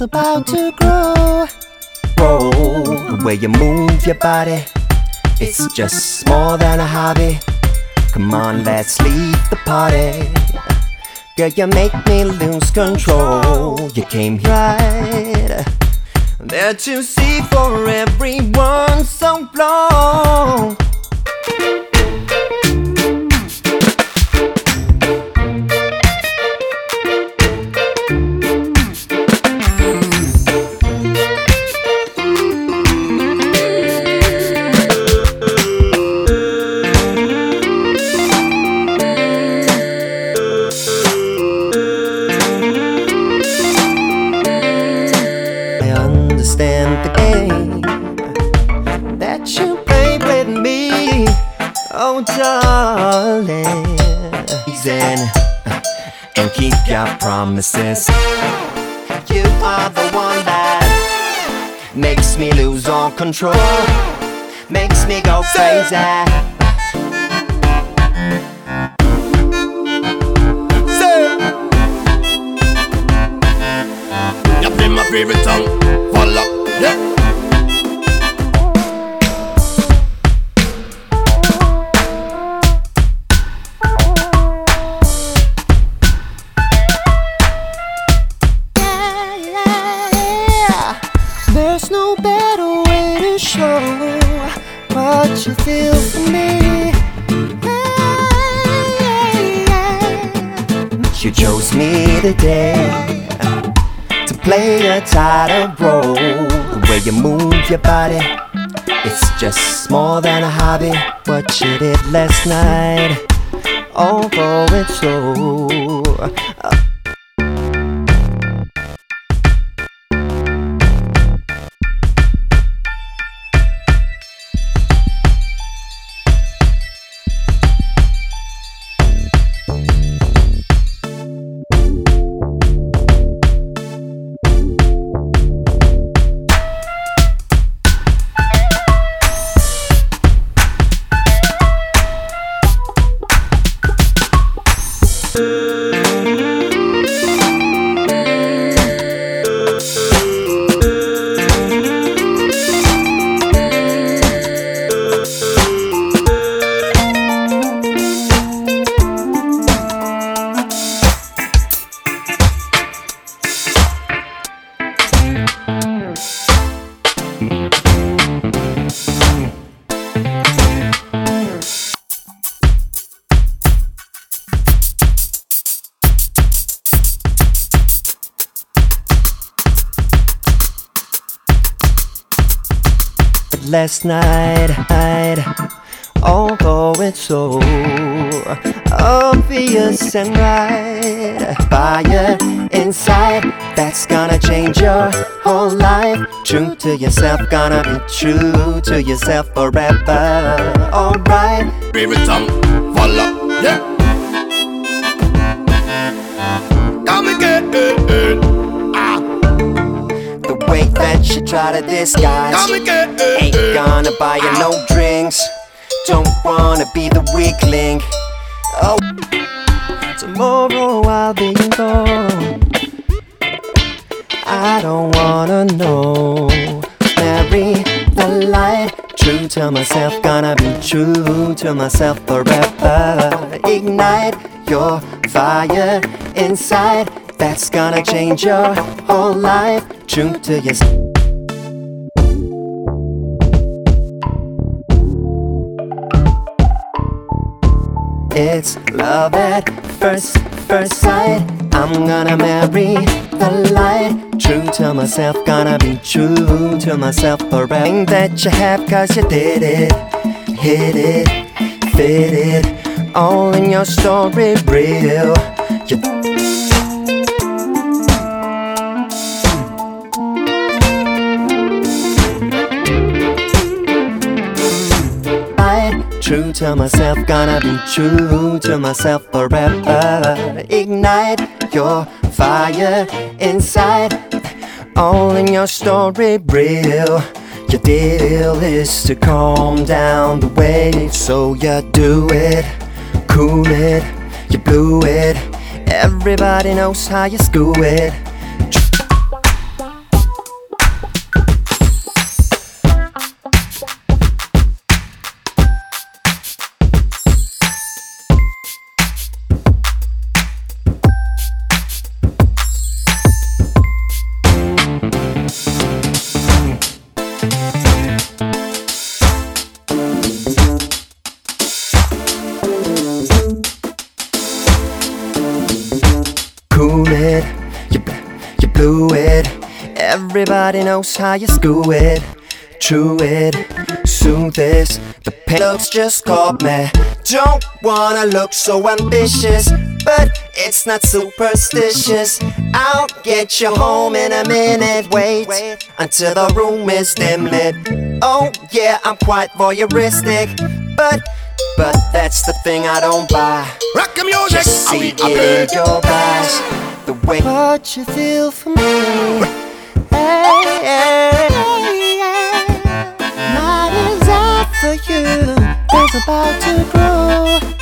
about to grow. Whoa, the way you move your body, it's just more than a hobby. Come on, let's leave the party. Girl, you make me lose control. You came right there to see for everyone so long. Understand the game that you play with me, oh darling. Zen uh, and keep your promises. You are the one that makes me lose all control, makes me go crazy. You play my favorite song. Follow, yeah. There's no better way to show what you feel for me. Yeah. You chose me today play a tighter role. The way you move your body, it's just more than a hobby. What you did last night, oh, although it's slow. Last night, although it's so obvious and right, fire inside that's gonna change your whole life. True to yourself, gonna be true to yourself forever. Alright. Favorite song. Follow, try to disguise Ain't gonna buy you no drinks. Don't wanna be the weakling Oh. Tomorrow I'll be gone. I don't wanna know. Marry the light True to myself, gonna be true to myself forever. Ignite your fire inside. That's gonna change your whole life. True to yourself It's love at first, first sight. I'm gonna marry the light. True to myself, gonna be true to myself forever. That you have, cause you did it, hit it, fit it. All in your story, real. You True to myself, gonna be true to myself forever. Ignite your fire inside. All in your story, real. Your deal is to calm down the wave, so you do it, cool it, you blew it. Everybody knows how you screw it. Everybody knows how you screw it, true it, soothe this. The pain looks just caught me. Don't wanna look so ambitious, but it's not superstitious. I'll get you home in a minute. Wait until the room is dim lit. Oh yeah, I'm quite voyeuristic, but but that's the thing I don't buy. Rock the music. Just Are see we it happy? in your eyes, the way What you feel for me? Desire for you is about to grow.